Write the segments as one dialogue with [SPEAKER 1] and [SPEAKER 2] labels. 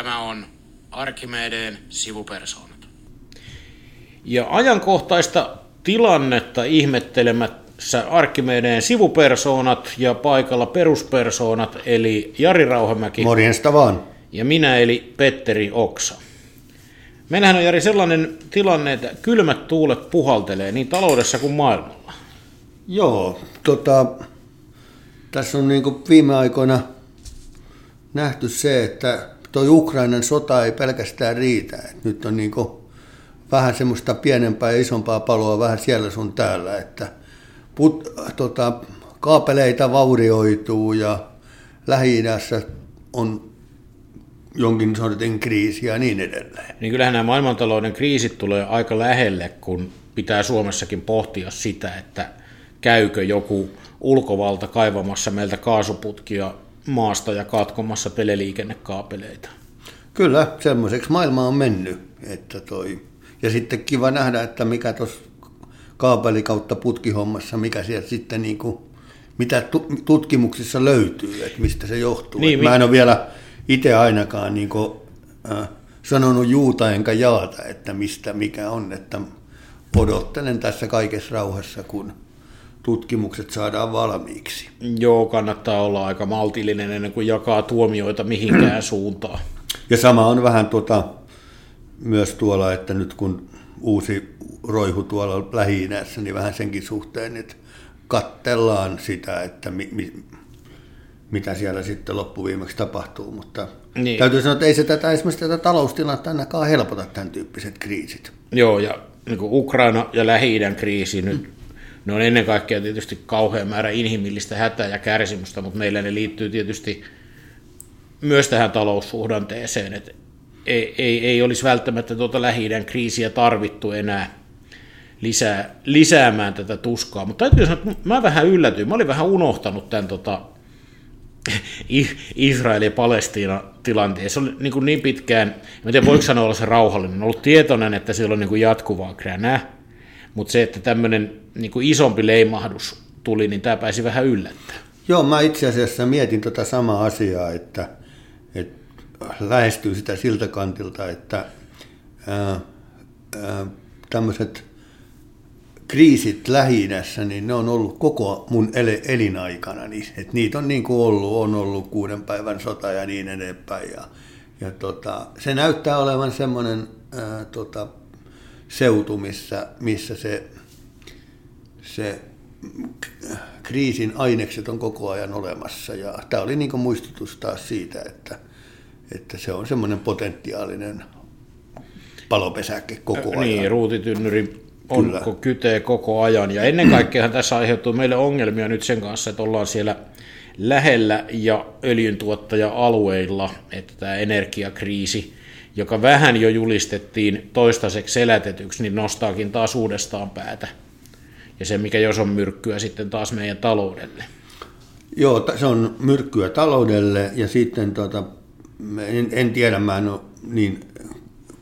[SPEAKER 1] Tämä on Arkimedeen sivupersoonat.
[SPEAKER 2] Ja ajankohtaista tilannetta ihmettelemässä Arkimedeen sivupersoonat ja paikalla peruspersoonat, eli Jari Rauhamäki
[SPEAKER 3] Morjesta vaan.
[SPEAKER 2] ja minä, eli Petteri Oksa. Meillähän on Jari sellainen tilanne, että kylmät tuulet puhaltelee niin taloudessa kuin maailmalla.
[SPEAKER 3] Joo, tota, tässä on niin viime aikoina nähty se, että tuo Ukrainan sota ei pelkästään riitä. Et nyt on niin vähän semmoista pienempää ja isompaa paloa vähän siellä sun täällä, että put, tota, kaapeleita vaurioituu ja lähi on jonkin sortin kriisi ja niin edelleen.
[SPEAKER 2] Niin kyllähän nämä maailmantalouden kriisit tulee aika lähelle, kun pitää Suomessakin pohtia sitä, että käykö joku ulkovalta kaivamassa meiltä kaasuputkia maasta ja katkomassa peleliikennekaapeleita.
[SPEAKER 3] Kyllä, semmoiseksi maailma on mennyt. Että toi. Ja sitten kiva nähdä, että mikä tuossa kaapeli kautta putkihommassa, mikä sieltä sitten niin kuin, mitä tutkimuksissa löytyy, että mistä se johtuu. Niin, mä en ole vielä itse ainakaan niin kuin, äh, sanonut juuta enkä jaata, että mistä mikä on, että odottelen tässä kaikessa rauhassa, kun tutkimukset saadaan valmiiksi.
[SPEAKER 2] Joo, kannattaa olla aika maltillinen ennen kuin jakaa tuomioita mihinkään suuntaan.
[SPEAKER 3] Ja sama on vähän tuota, myös tuolla, että nyt kun uusi roihu tuolla lähi niin vähän senkin suhteen, että kattellaan sitä, että mi, mi, mitä siellä sitten loppuviimeksi tapahtuu, mutta niin. täytyy sanoa, että ei se tätä esimerkiksi tätä taloustilannetta ainakaan helpota tämän tyyppiset kriisit.
[SPEAKER 2] Joo, ja niin kuin Ukraina ja lähi kriisi nyt, mm. Ne on ennen kaikkea tietysti kauhean määrä inhimillistä hätää ja kärsimystä, mutta meillä ne liittyy tietysti myös tähän taloussuhdanteeseen, että ei, ei, ei olisi välttämättä tuota lähi kriisiä tarvittu enää lisää, lisäämään tätä tuskaa, mutta täytyy sanoa, että mä vähän yllätyin, mä olin vähän unohtanut tämän tota, Israel ja Palestiina tilanteen. Se oli niin, niin pitkään, en tiedä voiko sanoa olla se rauhallinen, on ollut tietoinen, että siellä on niin kuin jatkuvaa kränää, mutta se, että tämmöinen niin isompi leimahdus tuli, niin tämä pääsi vähän yllättää.
[SPEAKER 3] Joo, mä itse asiassa mietin tuota samaa asiaa, että, että lähestyy sitä siltä kantilta, että ää, ää, tämmöiset kriisit lähi niin ne on ollut koko mun elinaikana. Niin, että niitä on niin kuin ollut, on ollut kuuden päivän sota ja niin edespäin. Ja, ja tota, se näyttää olevan semmoinen ää, tota, seutu, missä, missä se, se kriisin ainekset on koko ajan olemassa. Ja tämä oli niin muistutus taas siitä, että, että se on semmoinen potentiaalinen palopesäke koko ajan.
[SPEAKER 2] Niin, ruutitynnyri on, Kyllä. kytee koko ajan. Ja ennen kaikkea tässä aiheutuu meille ongelmia nyt sen kanssa, että ollaan siellä lähellä ja öljyntuottaja-alueilla, että tämä energiakriisi, joka vähän jo julistettiin toistaiseksi selätetyksi, niin nostaakin taas uudestaan päätä. Ja se, mikä jos on myrkkyä sitten taas meidän taloudelle.
[SPEAKER 3] Joo, se on myrkkyä taloudelle ja sitten tota, en, en tiedä, mä en ole niin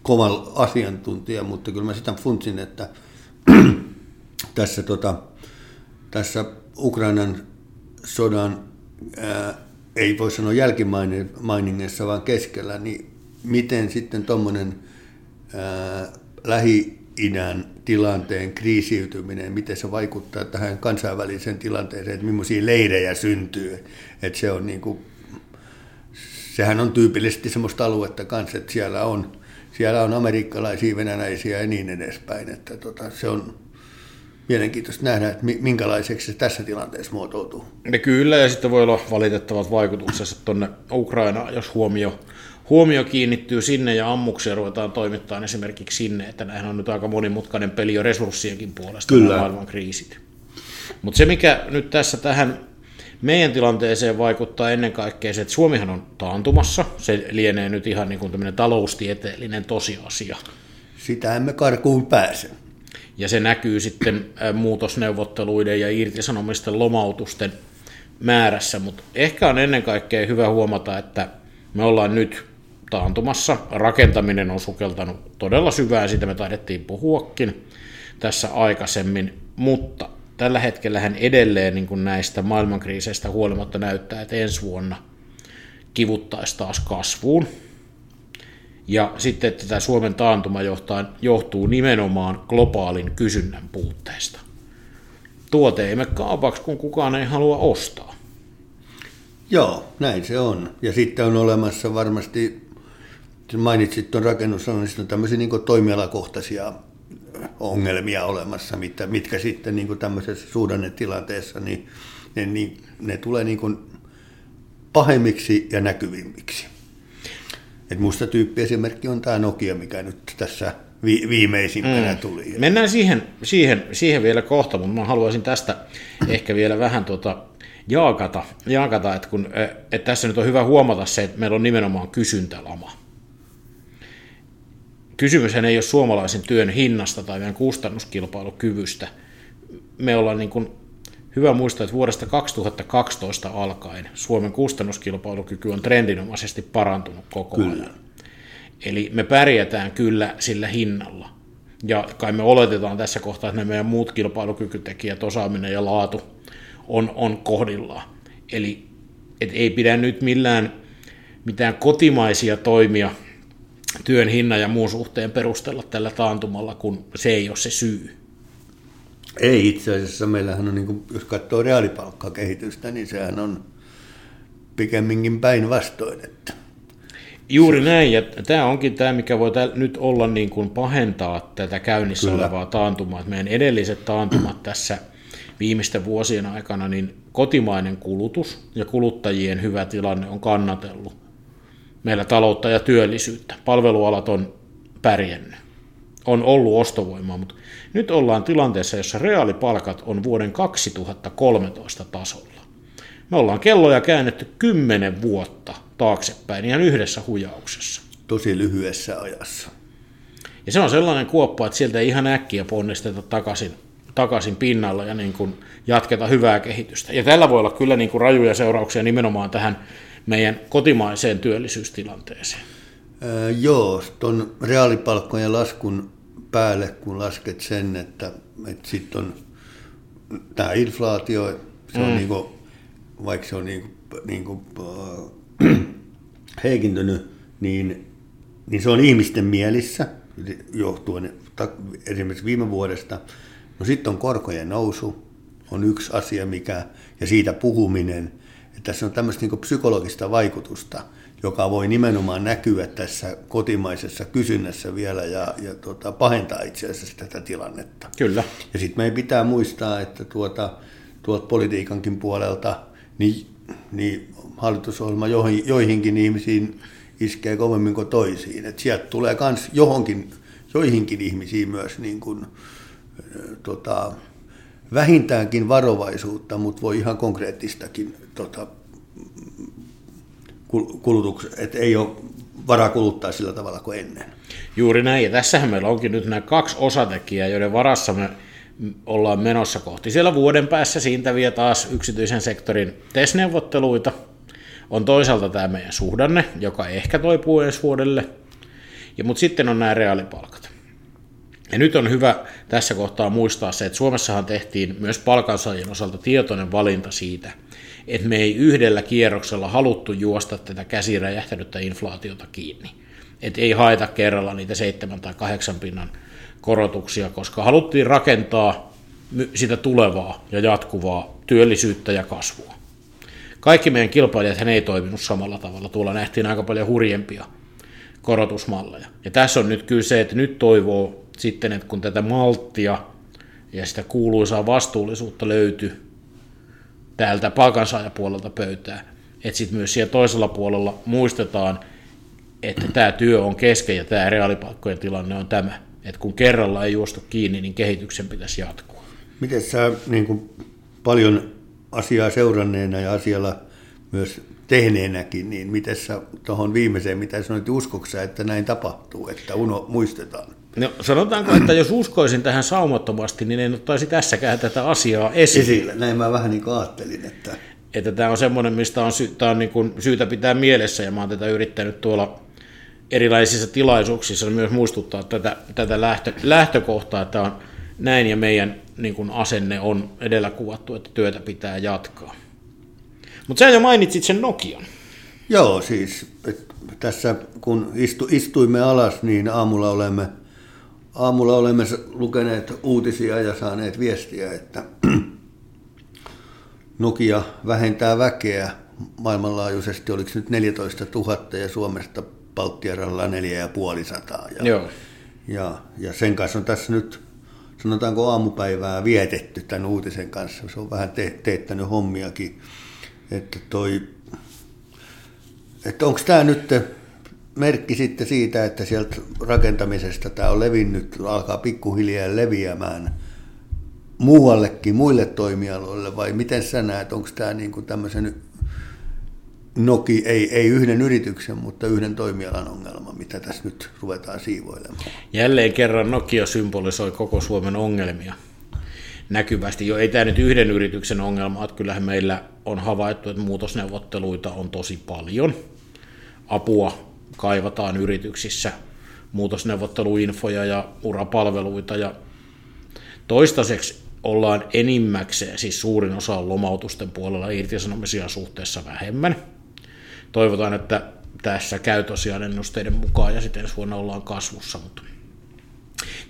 [SPEAKER 3] kova asiantuntija, mutta kyllä mä sitä funtsin, että tässä, tota, tässä Ukrainan sodan, ää, ei voi sanoa jälkimainingissa, vaan keskellä, niin miten sitten tuommoinen lähi-idän tilanteen kriisiytyminen, miten se vaikuttaa tähän kansainväliseen tilanteeseen, että millaisia leirejä syntyy. Että se on niin kuin, sehän on tyypillisesti sellaista aluetta kanssa, että siellä on siellä on amerikkalaisia, venäläisiä ja niin edespäin. Että tota, se on mielenkiintoista nähdä, että minkälaiseksi se tässä tilanteessa muotoutuu.
[SPEAKER 2] Ja kyllä, ja sitten voi olla valitettavat vaikutukset tuonne Ukrainaan, jos huomio, huomio kiinnittyy sinne ja ammuksia ruvetaan toimittamaan esimerkiksi sinne, että näinhän on nyt aika monimutkainen peli jo resurssienkin puolesta, Kyllä. maailman kriisit. Mutta se, mikä nyt tässä tähän meidän tilanteeseen vaikuttaa ennen kaikkea se, että Suomihan on taantumassa. Se lienee nyt ihan niin kuin tämmöinen taloustieteellinen tosiasia.
[SPEAKER 3] Sitä emme karkuun pääse.
[SPEAKER 2] Ja se näkyy sitten muutosneuvotteluiden ja irtisanomisten lomautusten määrässä, mutta ehkä on ennen kaikkea hyvä huomata, että me ollaan nyt taantumassa. Rakentaminen on sukeltanut todella syvään, siitä me taidettiin puhuakin tässä aikaisemmin, mutta tällä hetkellä hän edelleen niin kuin näistä maailmankriiseistä huolimatta näyttää, että ensi vuonna kivuttaisi taas kasvuun. Ja sitten, että tämä Suomen taantuma johtaa, johtuu nimenomaan globaalin kysynnän puutteesta. Tuote ei mene kaupaksi, kun kukaan ei halua ostaa.
[SPEAKER 3] Joo, näin se on. Ja sitten on olemassa varmasti, mainitsit tuon rakennusalan, niin on tämmöisiä niin toimialakohtaisia ongelmia olemassa, mitkä, mitkä sitten niin tämmöisessä suhdannetilanteessa, niin ne, niin, ne tulee niin kuin pahemmiksi ja näkyvimmiksi. Et musta tyyppiesimerkki on tämä Nokia, mikä nyt tässä vi- viimeisimpänä mm. tuli.
[SPEAKER 2] Mennään siihen, siihen, siihen vielä kohta, mutta mä haluaisin tästä ehkä vielä vähän tuota jaakata, jaakata että, kun, että tässä nyt on hyvä huomata se, että meillä on nimenomaan kysyntälama. Kysymyshän ei ole suomalaisen työn hinnasta tai meidän kustannuskilpailukyvystä. Me ollaan niin kuin Hyvä muistaa, että vuodesta 2012 alkaen Suomen kustannuskilpailukyky on trendinomaisesti parantunut koko kyllä. ajan. Eli me pärjätään kyllä sillä hinnalla. Ja kai me oletetaan tässä kohtaa, että ne meidän muut kilpailukykytekijät, osaaminen ja laatu on, on kohdillaan. Eli et ei pidä nyt millään mitään kotimaisia toimia työn hinnan ja muun suhteen perustella tällä taantumalla, kun se ei ole se syy.
[SPEAKER 3] Ei itse asiassa. Meillähän on, niin kuin, jos katsoo reaalipalkkakehitystä, niin sehän on pikemminkin päinvastoin. Että
[SPEAKER 2] Juuri näin, ja tämä onkin tämä, mikä voi nyt olla niin kuin pahentaa tätä käynnissä Kyllä. olevaa taantumaa. Meidän edelliset taantumat tässä viimeisten vuosien aikana, niin kotimainen kulutus ja kuluttajien hyvä tilanne on kannatellut meillä taloutta ja työllisyyttä. Palvelualat on pärjännyt, on ollut ostovoimaa, mutta nyt ollaan tilanteessa, jossa reaalipalkat on vuoden 2013 tasolla. Me ollaan kelloja käännetty kymmenen vuotta taaksepäin ihan yhdessä hujauksessa.
[SPEAKER 3] Tosi lyhyessä ajassa.
[SPEAKER 2] Ja se on sellainen kuoppa, että sieltä ei ihan äkkiä ponnisteta takaisin, takaisin pinnalla ja niin kuin jatketa hyvää kehitystä. Ja tällä voi olla kyllä niin kuin rajuja seurauksia nimenomaan tähän meidän kotimaiseen työllisyystilanteeseen.
[SPEAKER 3] Öö, joo, tuon reaalipalkkojen laskun päälle, kun lasket sen, että, että sitten on tämä inflaatio, se on mm. niin kuin, vaikka se on niin kuin, niin kuin, äh, heikintynyt, niin, niin se on ihmisten mielissä johtuen esimerkiksi viime vuodesta. No sitten on korkojen nousu, on yksi asia, mikä, ja siitä puhuminen, että tässä on tämmöistä niin psykologista vaikutusta – joka voi nimenomaan näkyä tässä kotimaisessa kysynnässä vielä ja, ja tuota, pahentaa itse asiassa tätä tilannetta.
[SPEAKER 2] Kyllä.
[SPEAKER 3] Ja sitten meidän pitää muistaa, että tuota, tuolta politiikankin puolelta niin, niin hallitusohjelma joihin, joihinkin ihmisiin iskee kovemmin kuin toisiin. Et sieltä tulee myös johonkin, joihinkin ihmisiin myös niin kuin, tota, vähintäänkin varovaisuutta, mutta voi ihan konkreettistakin tota, kulutuks, että ei ole varaa kuluttaa sillä tavalla kuin ennen.
[SPEAKER 2] Juuri näin, ja tässähän meillä onkin nyt nämä kaksi osatekijää, joiden varassa me ollaan menossa kohti. Siellä vuoden päässä siitä vie taas yksityisen sektorin TES-neuvotteluita. On toisaalta tämä meidän suhdanne, joka ehkä toipuu ensi vuodelle, ja, mutta sitten on nämä reaalipalkat. Ja nyt on hyvä tässä kohtaa muistaa se, että Suomessahan tehtiin myös palkansaajien osalta tietoinen valinta siitä, että me ei yhdellä kierroksella haluttu juosta tätä käsiräjähtänyttä inflaatiota kiinni. Että ei haeta kerralla niitä seitsemän tai kahdeksan pinnan korotuksia, koska haluttiin rakentaa sitä tulevaa ja jatkuvaa työllisyyttä ja kasvua. Kaikki meidän kilpailijat hän ei toiminut samalla tavalla. Tuolla nähtiin aika paljon hurjempia korotusmalleja. Ja tässä on nyt kyllä se, että nyt toivoo sitten, että kun tätä malttia ja sitä kuuluisaa vastuullisuutta löytyy täältä palkansaajapuolelta pöytää. Että sitten myös siellä toisella puolella muistetaan, että tämä työ on kesken ja tämä reaalipalkkojen tilanne on tämä. Että kun kerralla ei juostu kiinni, niin kehityksen pitäisi jatkua.
[SPEAKER 3] Miten sä niin kuin paljon asiaa seuranneena ja asialla myös tehneenäkin, niin miten sä tuohon viimeiseen, mitä sanoit, uskoksa, että näin tapahtuu, että uno, muistetaan?
[SPEAKER 2] No sanotaanko, että jos uskoisin tähän saumattomasti, niin en ottaisi tässäkään tätä asiaa esille. esille.
[SPEAKER 3] Näin mä vähän niin kuin ajattelin, että...
[SPEAKER 2] Että tämä on semmoinen, mistä on, sy- on niin kuin syytä pitää mielessä, ja mä oon tätä yrittänyt tuolla erilaisissa tilaisuuksissa myös muistuttaa tätä, tätä lähtö, lähtökohtaa, että on näin ja meidän niin kuin asenne on edellä kuvattu, että työtä pitää jatkaa. Mutta sä jo mainitsit sen Nokian.
[SPEAKER 3] Joo, siis tässä kun istu, istuimme alas, niin aamulla olemme, aamulla olemme lukeneet uutisia ja saaneet viestiä, että Nokia vähentää väkeä maailmanlaajuisesti, oliko nyt 14 000 ja Suomesta Baltiaralla 4500. Ja,
[SPEAKER 2] Joo.
[SPEAKER 3] Ja, ja sen kanssa on tässä nyt, sanotaanko aamupäivää vietetty tämän uutisen kanssa. Se on vähän te, teettänyt hommiakin. Että toi, että onko tämä nyt merkki sitten siitä, että sieltä rakentamisesta tämä on levinnyt, alkaa pikkuhiljaa leviämään muuallekin, muille toimialoille, vai miten sä näet, onko tämä niin kuin tämmöisen Noki, ei, ei yhden yrityksen, mutta yhden toimialan ongelma, mitä tässä nyt ruvetaan siivoilemaan.
[SPEAKER 2] Jälleen kerran Nokia symbolisoi koko Suomen ongelmia näkyvästi. Jo ei tämä nyt yhden yrityksen ongelma, että kyllähän meillä on havaittu, että muutosneuvotteluita on tosi paljon. Apua kaivataan yrityksissä, muutosneuvotteluinfoja ja urapalveluita ja toistaiseksi ollaan enimmäkseen, siis suurin osa on lomautusten puolella irtisanomisia suhteessa vähemmän. Toivotaan, että tässä käy tosiaan ennusteiden mukaan ja sitten ensi vuonna ollaan kasvussa, mutta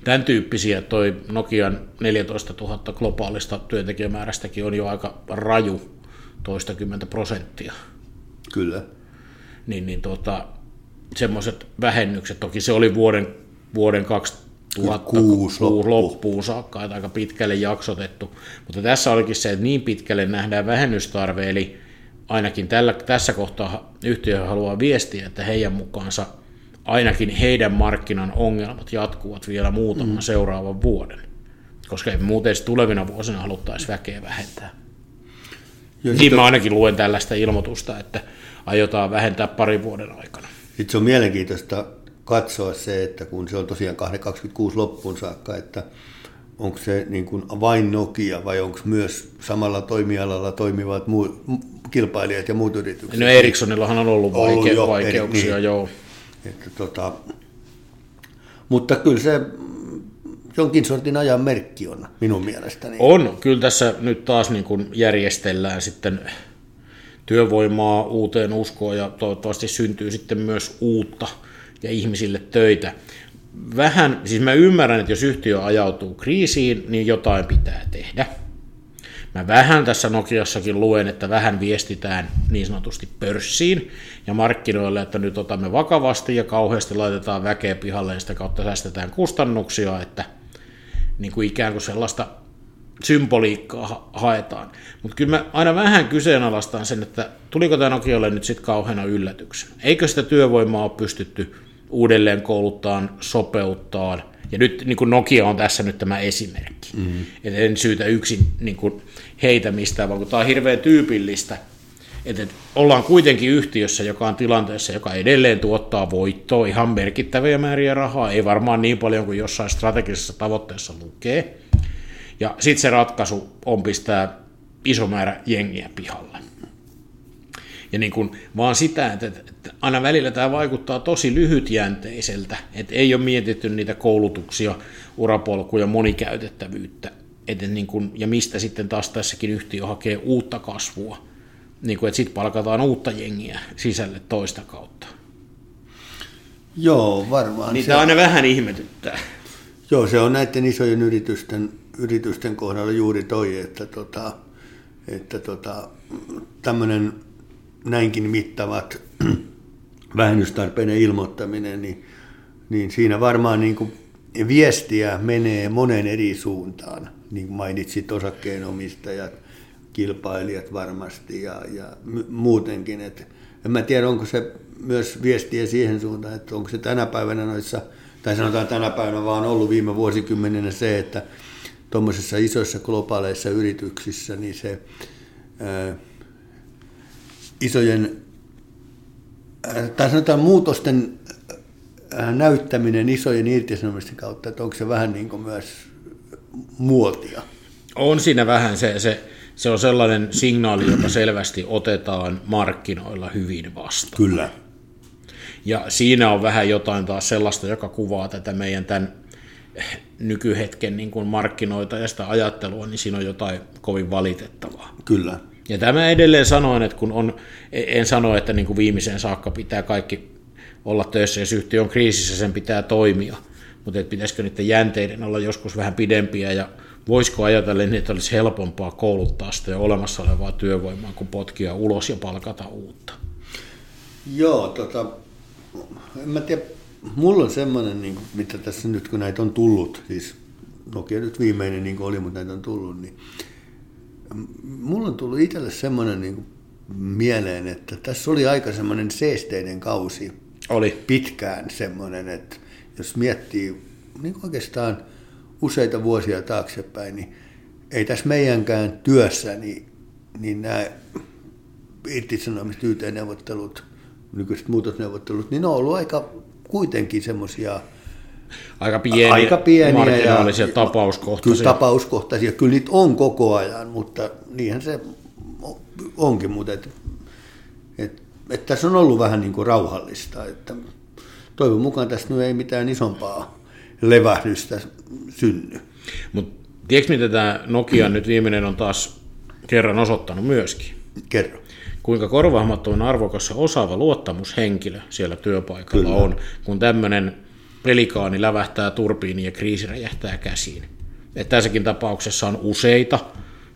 [SPEAKER 2] tämän tyyppisiä toi Nokian 14 000 globaalista työntekijämäärästäkin on jo aika raju, toistakymmentä prosenttia.
[SPEAKER 3] Kyllä.
[SPEAKER 2] Niin, niin tota, semmoiset vähennykset, toki se oli vuoden, vuoden 2006
[SPEAKER 3] loppu.
[SPEAKER 2] loppuun saakka, että aika pitkälle jaksotettu. Mutta tässä olikin se, että niin pitkälle nähdään vähennystarve, eli ainakin tällä, tässä kohtaa yhtiö haluaa viestiä, että heidän mukaansa ainakin heidän markkinan ongelmat jatkuvat vielä muutaman mm. seuraavan vuoden. Koska ei muuten tulevina vuosina haluttaisi väkeä vähentää.
[SPEAKER 3] Ja
[SPEAKER 2] Niin mä ainakin luen tällaista ilmoitusta, että aiotaan vähentää parin vuoden aikana.
[SPEAKER 3] Sitten se on mielenkiintoista katsoa se, että kun se on tosiaan 2026 loppuun saakka, että onko se niin kuin vain Nokia vai onko myös samalla toimialalla toimivat muu, kilpailijat ja muut yritykset?
[SPEAKER 2] No Ericssonillahan on ollut,
[SPEAKER 3] Ollut
[SPEAKER 2] vaike-
[SPEAKER 3] jo,
[SPEAKER 2] vaikeuksia,
[SPEAKER 3] eri- niin.
[SPEAKER 2] joo.
[SPEAKER 3] Että tota, mutta kyllä se jonkin sortin ajan merkki on minun mielestäni.
[SPEAKER 2] On, kyllä tässä nyt taas niin kuin järjestellään sitten työvoimaa uuteen uskoon ja toivottavasti syntyy sitten myös uutta ja ihmisille töitä. Vähän, siis mä ymmärrän, että jos yhtiö ajautuu kriisiin, niin jotain pitää tehdä. Mä vähän tässä Nokiassakin luen, että vähän viestitään niin sanotusti pörssiin ja markkinoille, että nyt otamme vakavasti ja kauheasti laitetaan väkeä pihalle ja sitä kautta säästetään kustannuksia, että niin kuin ikään kuin sellaista symboliikkaa ha- haetaan. Mutta kyllä mä aina vähän kyseenalaistan sen, että tuliko tämä Nokialle nyt sitten kauheana yllätyksenä. Eikö sitä työvoimaa ole pystytty uudelleen kouluttaan, sopeuttaan, ja nyt niin kuin Nokia on tässä nyt tämä esimerkki. Mm. Et en syytä yksin niin kuin heitä mistään, vaan kun tämä on hirveän tyypillistä, että et ollaan kuitenkin yhtiössä, joka on tilanteessa, joka edelleen tuottaa voittoa ihan merkittäviä määriä rahaa, ei varmaan niin paljon kuin jossain strategisessa tavoitteessa lukee. Ja sitten se ratkaisu on pistää iso määrä jengiä pihalle. Ja niin kun, vaan sitä, että, että aina välillä tämä vaikuttaa tosi lyhytjänteiseltä, että ei ole mietitty niitä koulutuksia, urapolkuja, monikäytettävyyttä, että niin kun, ja mistä sitten taas tässäkin yhtiö hakee uutta kasvua, niin kun, että sitten palkataan uutta jengiä sisälle toista kautta.
[SPEAKER 3] Joo, varmaan.
[SPEAKER 2] Niin
[SPEAKER 3] se,
[SPEAKER 2] aina vähän ihmetyttää.
[SPEAKER 3] joo, se on näiden isojen yritysten, yritysten kohdalla juuri toi, että, tota, että tota, tämmöinen näinkin mittavat vähennystarpeiden ilmoittaminen, niin, niin siinä varmaan niin kuin viestiä menee monen eri suuntaan. Niin kuin mainitsit osakkeenomistajat, kilpailijat varmasti ja, ja muutenkin. Et en mä tiedä, onko se myös viestiä siihen suuntaan, että onko se tänä päivänä noissa, tai sanotaan tänä päivänä vaan ollut viime vuosikymmenenä se, että tuommoisissa isoissa globaaleissa yrityksissä, niin se ää, isojen, ää, tai sanotaan muutosten ää, näyttäminen isojen irtisanomisten kautta, että onko se vähän niin kuin myös muotia?
[SPEAKER 2] On siinä vähän se, se, se on sellainen signaali, joka selvästi otetaan markkinoilla hyvin vastaan.
[SPEAKER 3] Kyllä.
[SPEAKER 2] Ja siinä on vähän jotain taas sellaista, joka kuvaa tätä meidän tämän nykyhetken niin kuin markkinoita ja sitä ajattelua, niin siinä on jotain kovin valitettavaa.
[SPEAKER 3] Kyllä.
[SPEAKER 2] Ja tämä edelleen sanoin, että kun on, en sano, että niin kuin viimeiseen saakka pitää kaikki olla töissä, jos yhtiö on kriisissä, sen pitää toimia. Mutta että pitäisikö niiden jänteiden olla joskus vähän pidempiä ja voisiko ajatella niin, että olisi helpompaa kouluttaa sitä jo olemassa olevaa työvoimaa, kuin potkia ulos ja palkata uutta?
[SPEAKER 3] Joo, tota, en mä tiedä, mulla on semmoinen, niin kuin, mitä tässä nyt kun näitä on tullut, siis Nokia nyt viimeinen niin oli, mutta näitä on tullut, niin mulla on tullut itselle semmoinen niin mieleen, että tässä oli aika semmoinen seesteinen kausi.
[SPEAKER 2] Oli.
[SPEAKER 3] Pitkään semmoinen, että jos miettii niin oikeastaan useita vuosia taaksepäin, niin ei tässä meidänkään työssä, niin, niin nämä irtisanomiset YT-neuvottelut, nykyiset muutosneuvottelut, niin ne on ollut aika kuitenkin semmoisia
[SPEAKER 2] aika pieniä,
[SPEAKER 3] aika pieniä
[SPEAKER 2] marginaalisia ja, tapauskohtaisia.
[SPEAKER 3] Kyllä tapauskohtaisia, kyllä niitä on koko ajan, mutta niinhän se onkin, mutta et, et, et tässä on ollut vähän niin kuin rauhallista, että toivon mukaan tässä nyt ei mitään isompaa levähdystä synny.
[SPEAKER 2] Mutta tiedätkö mitä tämä Nokia nyt viimeinen on taas kerran osoittanut myöskin?
[SPEAKER 3] Kerro.
[SPEAKER 2] Kuinka korvaamattoman arvokas ja osaava luottamushenkilö siellä työpaikalla Kyllä. on, kun tämmöinen pelikaani lävähtää turbiini ja kriisi räjähtää käsiin. Et tässäkin tapauksessa on useita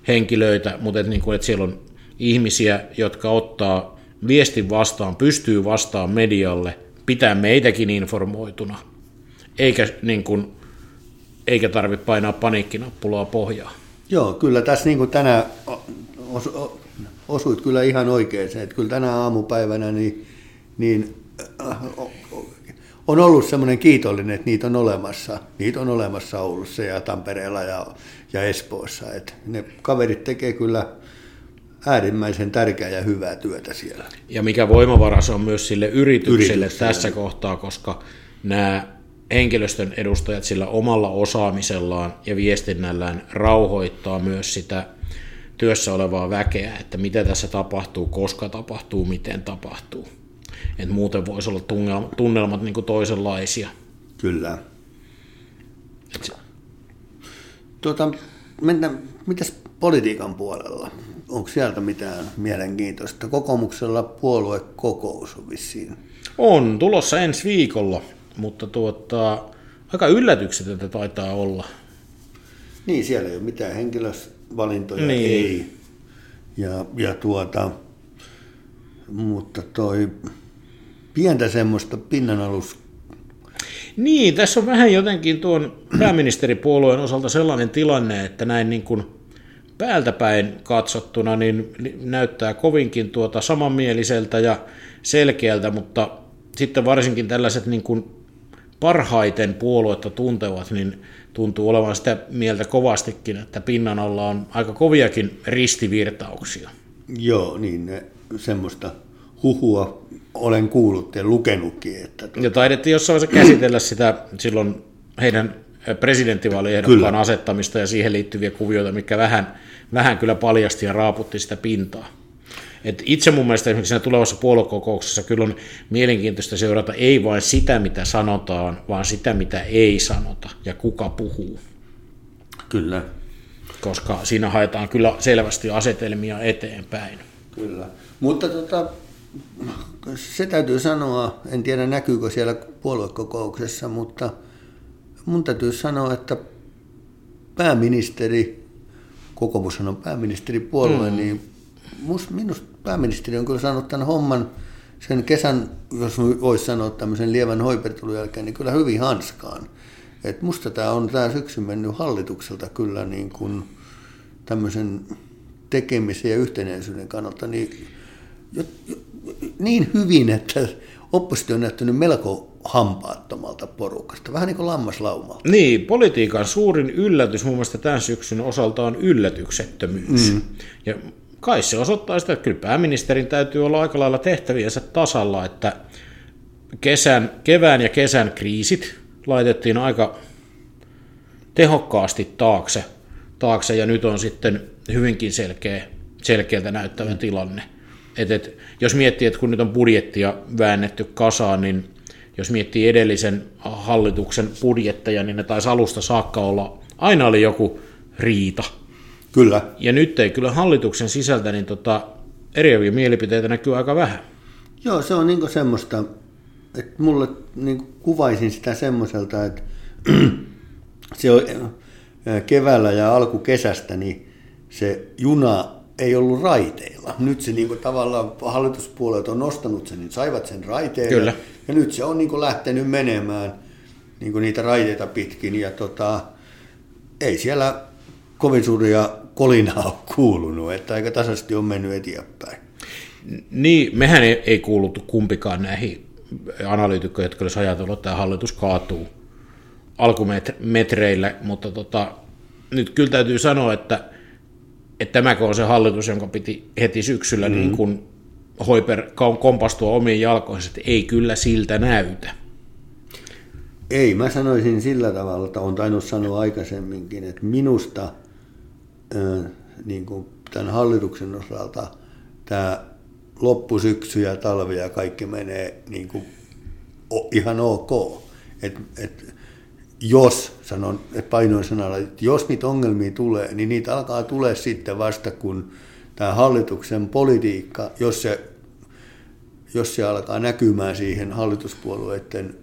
[SPEAKER 2] henkilöitä, mutta et niin kuin, et siellä on ihmisiä, jotka ottaa viestin vastaan, pystyy vastaan medialle, pitää meitäkin informoituna, eikä, niin kuin, eikä tarvitse painaa paniikkinappulaa pohjaa.
[SPEAKER 3] Joo, kyllä tässä niin kuin tänään os, osuit kyllä ihan oikein, että kyllä tänä aamupäivänä niin, niin on ollut semmoinen kiitollinen, että niitä on olemassa. Niitä on olemassa Oulussa ja Tampereella ja, ja Espoossa. Että ne kaverit tekee kyllä äärimmäisen tärkeää ja hyvää työtä siellä.
[SPEAKER 2] Ja mikä voimavara se on myös sille yritykselle, yritykselle. tässä kohtaa, koska nämä henkilöstön edustajat sillä omalla osaamisellaan ja viestinnällään rauhoittaa myös sitä työssä olevaa väkeä, että mitä tässä tapahtuu, koska tapahtuu, miten tapahtuu. Et muuten voisi olla tunnelmat, tunnelmat niin kuin toisenlaisia.
[SPEAKER 3] Kyllä. Et... Tuota, mennään, mitäs politiikan puolella? Onko sieltä mitään mielenkiintoista? Kokoomuksella puoluekokous on vissiin.
[SPEAKER 2] On, tulossa ensi viikolla, mutta tuota, aika yllätyksetöntä taitaa olla.
[SPEAKER 3] Niin, siellä ei ole mitään henkilövalintoja, niin. ei. Ja, ja tuota, mutta toi pientä semmoista pinnanalus
[SPEAKER 2] niin, tässä on vähän jotenkin tuon pääministeripuolueen osalta sellainen tilanne, että näin niin kuin päältä päin katsottuna niin näyttää kovinkin tuota samanmieliseltä ja selkeältä, mutta sitten varsinkin tällaiset niin kuin parhaiten puoluetta tuntevat, niin tuntuu olevan sitä mieltä kovastikin, että pinnan alla on aika koviakin ristivirtauksia.
[SPEAKER 3] Joo, niin ne, semmoista huhua olen kuullut ja lukenutkin. Että
[SPEAKER 2] tuota... Ja taidettiin jossain vaiheessa käsitellä sitä silloin heidän presidenttivaaliehdokkaan asettamista ja siihen liittyviä kuvioita, mikä vähän, vähän kyllä paljasti ja raaputti sitä pintaa. Et itse mun mielestä esimerkiksi siinä tulevassa puoluekokouksessa kyllä on mielenkiintoista seurata ei vain sitä, mitä sanotaan, vaan sitä, mitä ei sanota ja kuka puhuu.
[SPEAKER 3] Kyllä.
[SPEAKER 2] Koska siinä haetaan kyllä selvästi asetelmia eteenpäin.
[SPEAKER 3] Kyllä. Mutta tota, se täytyy sanoa, en tiedä näkyykö siellä puoluekokouksessa, mutta mun täytyy sanoa, että pääministeri, kokoomus on pääministeripuolue, mm. niin minusta pääministeri on kyllä saanut tämän homman sen kesän, jos voisi sanoa tämmöisen lievän hoipertelun jälkeen, niin kyllä hyvin hanskaan. Et musta tämä on tämä syksy mennyt hallitukselta kyllä niin kuin tämmöisen tekemisen ja yhtenäisyyden kannalta niin, niin hyvin, että oppositio on näyttänyt melko hampaattomalta porukasta, vähän niin kuin lammaslaumalta.
[SPEAKER 2] Niin, politiikan suurin yllätys mun mielestä tämän syksyn osalta on yllätyksettömyys. Mm. Ja kai se osoittaa sitä, että kyllä pääministerin täytyy olla aika lailla tehtäviensä tasalla, että kesän, kevään ja kesän kriisit laitettiin aika tehokkaasti taakse, taakse ja nyt on sitten hyvinkin selkeä, selkeältä näyttävä tilanne. Et, et, jos miettii, että kun nyt on budjettia väännetty kasaan, niin jos miettii edellisen hallituksen budjetteja, niin ne taisi alusta saakka olla, aina oli joku riita
[SPEAKER 3] Kyllä.
[SPEAKER 2] Ja nyt ei kyllä hallituksen sisältä, niin tota, eriäviä mielipiteitä näkyy aika vähän.
[SPEAKER 3] Joo, se on niinku semmoista, että mulle niinku kuvaisin sitä semmoiselta, että se on keväällä ja alkukesästä, niin se juna ei ollut raiteilla. Nyt se niinku tavallaan hallituspuolet on nostanut sen, niin saivat sen raiteille.
[SPEAKER 2] Kyllä.
[SPEAKER 3] Ja nyt se on niinku lähtenyt menemään niinku niitä raiteita pitkin. Ja tota, ei siellä kovin suuria kolinaa ole kuulunut, että aika tasaisesti on mennyt eteenpäin.
[SPEAKER 2] Niin, mehän ei, ei kuuluttu kumpikaan näihin analyytikkoihin, jotka olisi ajatellut, että tämä hallitus kaatuu alkumetreille, mutta tota, nyt kyllä täytyy sanoa, että, että tämäkö on se hallitus, jonka piti heti syksyllä mm. niin kuin Hoiper kompastua omiin jalkoihin, että ei kyllä siltä näytä.
[SPEAKER 3] Ei, mä sanoisin sillä tavalla, että on tainnut sanoa aikaisemminkin, että minusta äh, niin kuin tämän hallituksen osalta tämä loppusyksy ja talvi ja kaikki menee niin kuin o, ihan ok. Et, et, jos, sanon painoin sanalla, että jos niitä ongelmia tulee, niin niitä alkaa tulee sitten vasta, kun tämä hallituksen politiikka, jos se, jos se alkaa näkymään siihen hallituspuolueiden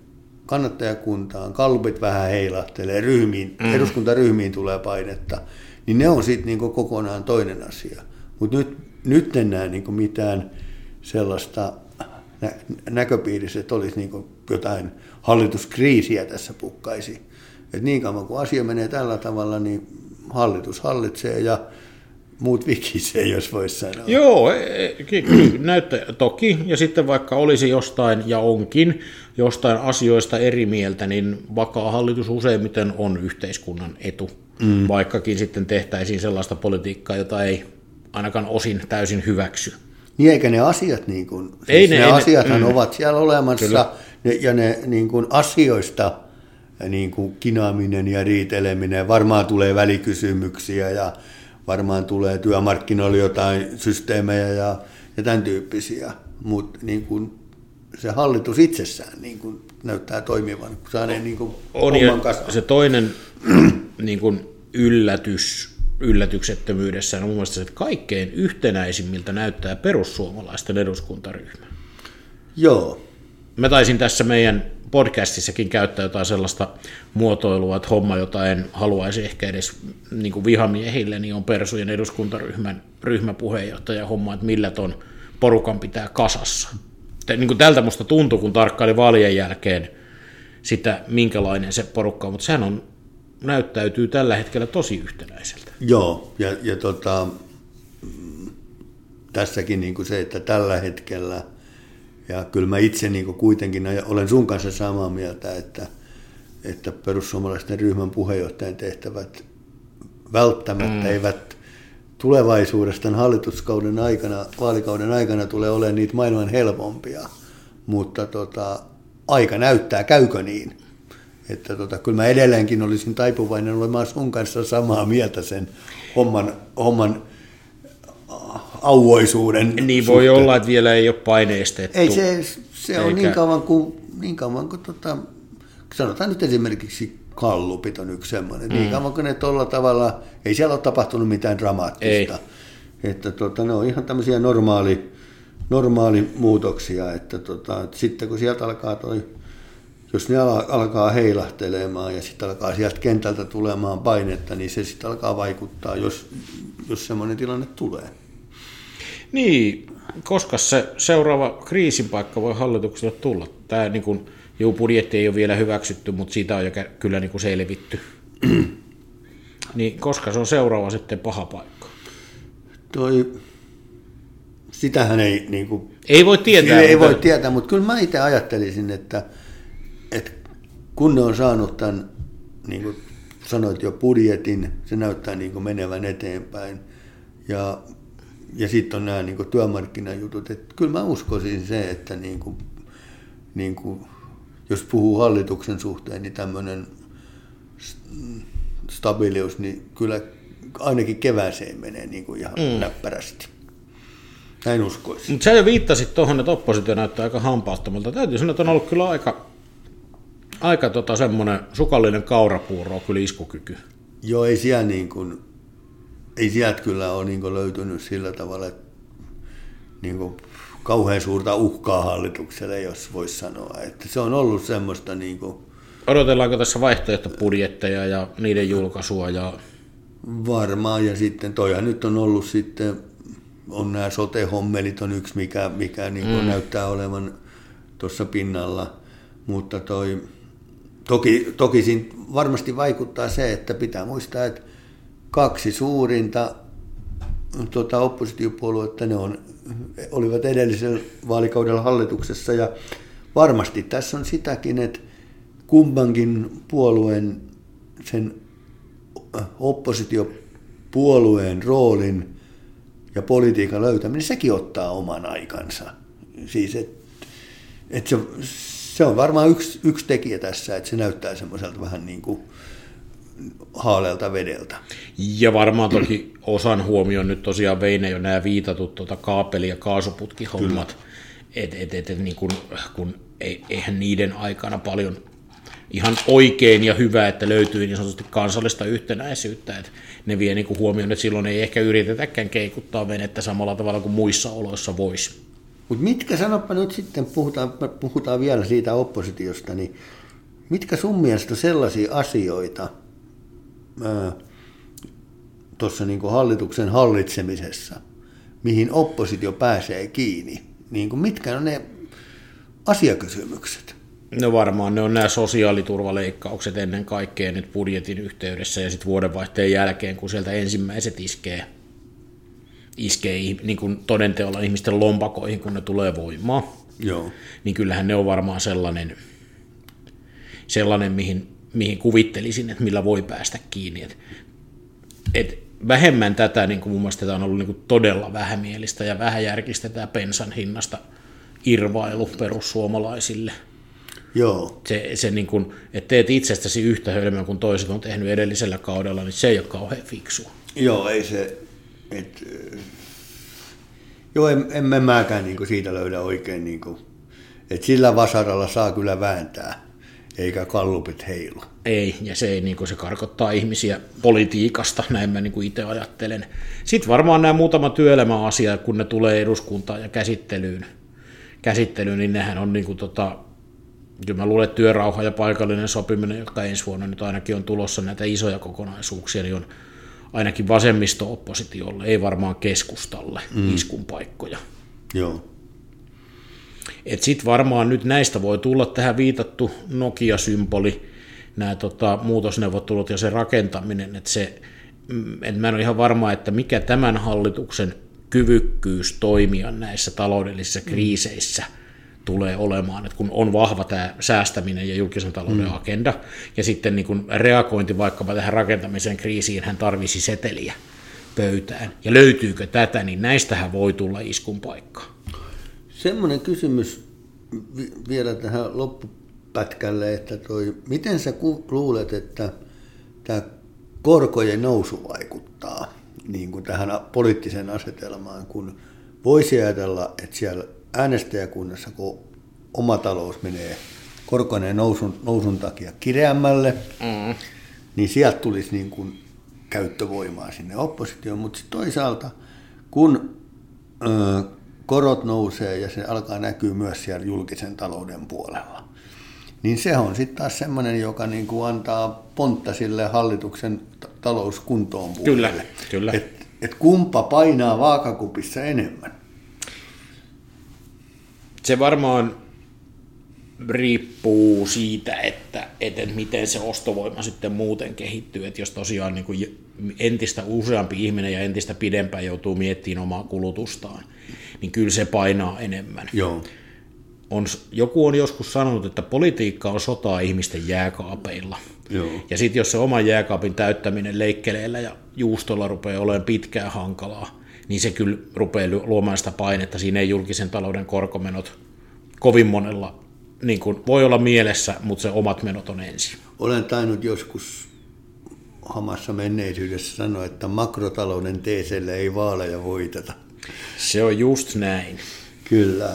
[SPEAKER 3] kannattajakuntaan, kalpit vähän heilahtelee, ryhmiin, mm. eduskuntaryhmiin tulee painetta, niin ne on sitten niinku kokonaan toinen asia. Mutta nyt, nyt en näe niinku mitään sellaista nä- näköpiirissä, että olisi niinku jotain hallituskriisiä tässä pukkaisi. Et niin kauan kuin asia menee tällä tavalla, niin hallitus hallitsee ja muut vikisee, jos voisi sanoa.
[SPEAKER 2] Joo, e, e, näyttää toki, ja sitten vaikka olisi jostain ja onkin jostain asioista eri mieltä, niin vakaa hallitus useimmiten on yhteiskunnan etu, mm. vaikkakin sitten tehtäisiin sellaista politiikkaa, jota ei ainakaan osin täysin hyväksy.
[SPEAKER 3] Niin eikä ne asiat, niin kuin, siis ei ne, ne ei asiathan ne, mm. ovat siellä olemassa, ne, ja ne niin kuin asioista niin kuin kinaaminen ja riiteleminen, varmaan tulee välikysymyksiä ja varmaan tulee työmarkkinoille jotain systeemejä ja, ja tämän tyyppisiä, mutta niin kuin se hallitus itsessään niin kuin näyttää toimivan, kun saa ne niin kuin
[SPEAKER 2] on Se toinen niin kuin yllätys yllätyksettömyydessä on mun mielestä se, että kaikkein yhtenäisimmiltä näyttää perussuomalaisten eduskuntaryhmä.
[SPEAKER 3] Joo.
[SPEAKER 2] Mä taisin tässä meidän podcastissakin käyttää jotain sellaista muotoilua, että homma, jota en haluaisi ehkä edes niin kuin vihamiehille, niin on Persujen eduskuntaryhmän ryhmäpuheenjohtaja homma, että millä ton porukan pitää kasassa. Niin kuin tältä musta tuntui, kun tarkkaili vaalien jälkeen sitä, minkälainen se porukka on, mutta sehän on, näyttäytyy tällä hetkellä tosi yhtenäiseltä.
[SPEAKER 3] Joo, ja, ja tota, tässäkin niin kuin se, että tällä hetkellä – ja kyllä mä itse niin kuitenkin olen sun kanssa samaa mieltä, että, että perussuomalaisten ryhmän puheenjohtajan tehtävät välttämättä mm. eivät tulevaisuudesta hallituskauden aikana, vaalikauden aikana tulee olemaan niitä maailman helpompia, mutta tota, aika näyttää, käykö niin. Että tota, kyllä mä edelleenkin olisin taipuvainen olemaan sun kanssa samaa mieltä sen homman, homman auoisuuden
[SPEAKER 2] Niin voi suhteen. olla, että vielä ei ole paineistettu.
[SPEAKER 3] Ei se, se on niin kauan kuin, niin kauan kuin tota, sanotaan nyt esimerkiksi kallupit on yksi semmoinen. Niin mm. Niin kauan kuin ne tuolla tavalla, ei siellä ole tapahtunut mitään dramaattista. Ei. Että tota, ne on ihan tämmöisiä normaali, normaali muutoksia, että, tota, että sitten kun sieltä alkaa toi, jos ne alkaa heilahtelemaan ja sitten alkaa sieltä kentältä tulemaan painetta, niin se sitten alkaa vaikuttaa, jos, jos semmoinen tilanne tulee.
[SPEAKER 2] Niin, koska se seuraava kriisin paikka voi hallitukselle tulla. Tämä niin kuin, juu, budjetti ei ole vielä hyväksytty, mutta siitä on jo kyllä niin kuin selvitty. niin koska se on seuraava sitten paha paikka?
[SPEAKER 3] Toi, sitähän ei... Niin kuin,
[SPEAKER 2] ei voi tietää.
[SPEAKER 3] Ei mutta... voi tietää, mutta kyllä mä itse ajattelisin, että, että kun ne on saanut tämän, niin kuin sanoit jo, budjetin, se näyttää niin kuin menevän eteenpäin. Ja ja sitten on nämä niin työmarkkinajutut. Että kyllä mä uskoisin se, että niin kuin, niin kuin, jos puhuu hallituksen suhteen, niin tämmöinen stabiilius, niin kyllä ainakin kevääseen menee niin kuin ihan mm. näppärästi. Näin uskoisin.
[SPEAKER 2] Mutta sä jo viittasit tuohon, että oppositio näyttää aika hampaattomalta. Täytyy sanoa, että on ollut kyllä aika, aika tota semmoinen sukallinen kaurapuuro, kyllä iskukyky.
[SPEAKER 3] Joo, ei siellä niin kuin, ei sieltä kyllä ole niin löytynyt sillä tavalla, että niin kauhean suurta uhkaa hallitukselle, jos voisi sanoa. Että se on ollut semmoista... Niin kuin,
[SPEAKER 2] Odotellaanko tässä vaihtoehtobudjetteja ja niiden julkaisua? Ja...
[SPEAKER 3] Varmaan, ja sitten toihan nyt on ollut sitten, on nämä sote-hommelit on yksi, mikä, mikä niin kuin mm. näyttää olevan tuossa pinnalla, mutta toi, toki, toki siinä varmasti vaikuttaa se, että pitää muistaa, että kaksi suurinta tuota, oppositiopuoluetta, ne on, olivat edellisellä vaalikaudella hallituksessa ja varmasti tässä on sitäkin, että kummankin puolueen sen oppositiopuolueen roolin ja politiikan löytäminen, sekin ottaa oman aikansa. Siis, et, et se, se on varmaan yksi, yksi tekijä tässä, että se näyttää semmoiselta vähän niin kuin haaleelta vedeltä.
[SPEAKER 2] Ja varmaan toki osan huomioon nyt tosiaan Veine jo nämä viitatut tuota kaapeli- ja kaasuputkihommat, että et, et, et, niin kun, kun eihän niiden aikana paljon ihan oikein ja hyvä, että löytyy niin sanotusti kansallista yhtenäisyyttä, että ne vie niin kuin huomioon, että silloin ei ehkä yritetäkään keikuttaa venettä samalla tavalla kuin muissa oloissa voisi.
[SPEAKER 3] Mutta mitkä, sanoppa nyt sitten, puhutaan, puhutaan vielä siitä oppositiosta, niin mitkä sun mielestä sellaisia asioita tuossa niin hallituksen hallitsemisessa, mihin oppositio pääsee kiinni, niin kuin mitkä on ne asiakysymykset?
[SPEAKER 2] No varmaan ne on nämä sosiaaliturvaleikkaukset ennen kaikkea nyt budjetin yhteydessä ja sitten vuodenvaihteen jälkeen, kun sieltä ensimmäiset iskee, iskee niin kuin todenteolla ihmisten lompakoihin, kun ne tulee voimaan.
[SPEAKER 3] Joo.
[SPEAKER 2] Niin kyllähän ne on varmaan sellainen, sellainen mihin, mihin kuvittelisin, että millä voi päästä kiinni. Et, et vähemmän tätä, niin kuin mun mielestä tämä on ollut niin kuin todella vähämielistä ja vähäjärkistä tämä pensan hinnasta irvailu perussuomalaisille –
[SPEAKER 3] Joo.
[SPEAKER 2] Se, se niin kuin, että teet itsestäsi yhtä hölmöä kuin toiset on tehnyt edellisellä kaudella, niin se ei ole kauhean fiksu.
[SPEAKER 3] Joo, ei se, et, joo, en, en mä mäkään niin siitä löydä oikein, niin kuin, että sillä vasaralla saa kyllä vääntää, eikä kallupit heilu.
[SPEAKER 2] Ei, ja se, ei, niin kuin, se karkottaa ihmisiä politiikasta, näin mä niin kuin itse ajattelen. Sitten varmaan nämä muutama työelämäasia, kun ne tulee eduskuntaan ja käsittelyyn, käsittelyyn niin nehän on niin kuin, tota, kyllä mä luulen, että työrauha ja paikallinen sopiminen, jotka ensi vuonna nyt ainakin on tulossa näitä isoja kokonaisuuksia, niin on ainakin vasemmisto-oppositiolle, ei varmaan keskustalle mm. iskun paikkoja.
[SPEAKER 3] Joo.
[SPEAKER 2] Sitten varmaan nyt näistä voi tulla tähän viitattu Nokia-symboli, nämä tota, muutosneuvottelut ja se rakentaminen, että se, mm, et mä en ole ihan varma, että mikä tämän hallituksen kyvykkyys toimia näissä taloudellisissa kriiseissä – tulee olemaan, että kun on vahva tämä säästäminen ja julkisen talouden mm. agenda, ja sitten niin kun reagointi vaikkapa tähän rakentamisen kriisiin, hän tarvisi seteliä pöytään. Ja löytyykö tätä, niin näistähän voi tulla iskun paikka.
[SPEAKER 3] Semmoinen kysymys vielä tähän loppupätkälle, että toi, miten sä luulet, että tämä korkojen nousu vaikuttaa niin kuin tähän poliittiseen asetelmaan, kun voisi ajatella, että siellä äänestäjäkunnassa, kun oma talous menee korkoinen nousun, nousun takia kireämmälle, mm. niin sieltä tulisi niin kuin käyttövoimaa sinne oppositioon, mutta toisaalta, kun ö, korot nousee ja se alkaa näkyä myös siellä julkisen talouden puolella, niin se on sitten taas semmoinen, joka niin kuin antaa pontta sille hallituksen talouskuntoon
[SPEAKER 2] puolelle. Kyllä, kyllä.
[SPEAKER 3] Et, et kumpa painaa vaakakupissa enemmän
[SPEAKER 2] se varmaan riippuu siitä, että, että miten se ostovoima sitten muuten kehittyy, että jos tosiaan niin kuin entistä useampi ihminen ja entistä pidempään joutuu miettimään omaa kulutustaan, niin kyllä se painaa enemmän.
[SPEAKER 3] Joo.
[SPEAKER 2] On, joku on joskus sanonut, että politiikka on sotaa ihmisten jääkaapeilla.
[SPEAKER 3] Joo.
[SPEAKER 2] Ja sitten jos se oman jääkaapin täyttäminen leikkeleillä ja juustolla rupeaa olemaan pitkään hankalaa, niin se kyllä rupeaa luomaan sitä painetta. Siinä ei julkisen talouden korkomenot kovin monella niin kuin voi olla mielessä, mutta se omat menot on ensin.
[SPEAKER 3] Olen tainnut joskus hamassa menneisyydessä sanoa, että makrotalouden teeselle ei vaaleja voiteta.
[SPEAKER 2] Se on just näin.
[SPEAKER 3] Kyllä.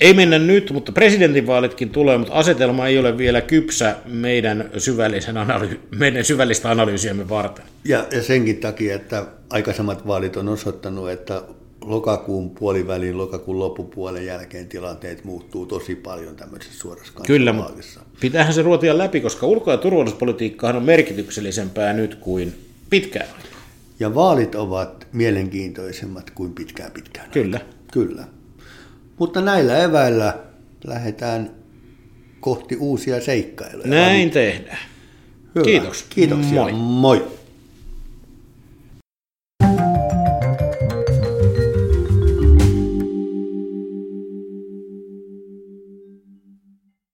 [SPEAKER 2] Ei mennä nyt, mutta presidentinvaalitkin tulee, mutta asetelma ei ole vielä kypsä meidän, syvällisen analy- meidän syvällistä analyysiämme varten.
[SPEAKER 3] Ja, ja senkin takia, että aikaisemmat vaalit on osoittanut, että lokakuun puolivälin, lokakuun loppupuolen jälkeen tilanteet muuttuu tosi paljon tämmöisessä suorassa
[SPEAKER 2] Kyllä, mutta pitäähän se ruotia läpi, koska ulko- ja turvallisuuspolitiikkahan on merkityksellisempää nyt kuin pitkään.
[SPEAKER 3] Ja vaalit ovat mielenkiintoisemmat kuin pitkään pitkään.
[SPEAKER 2] Kyllä.
[SPEAKER 3] Kyllä. Mutta näillä eväillä lähdetään kohti uusia seikkailuja.
[SPEAKER 2] Näin tehdään.
[SPEAKER 3] Hyvä.
[SPEAKER 2] Kiitos.
[SPEAKER 3] Kiitoksia.
[SPEAKER 2] Moi.
[SPEAKER 3] Moi.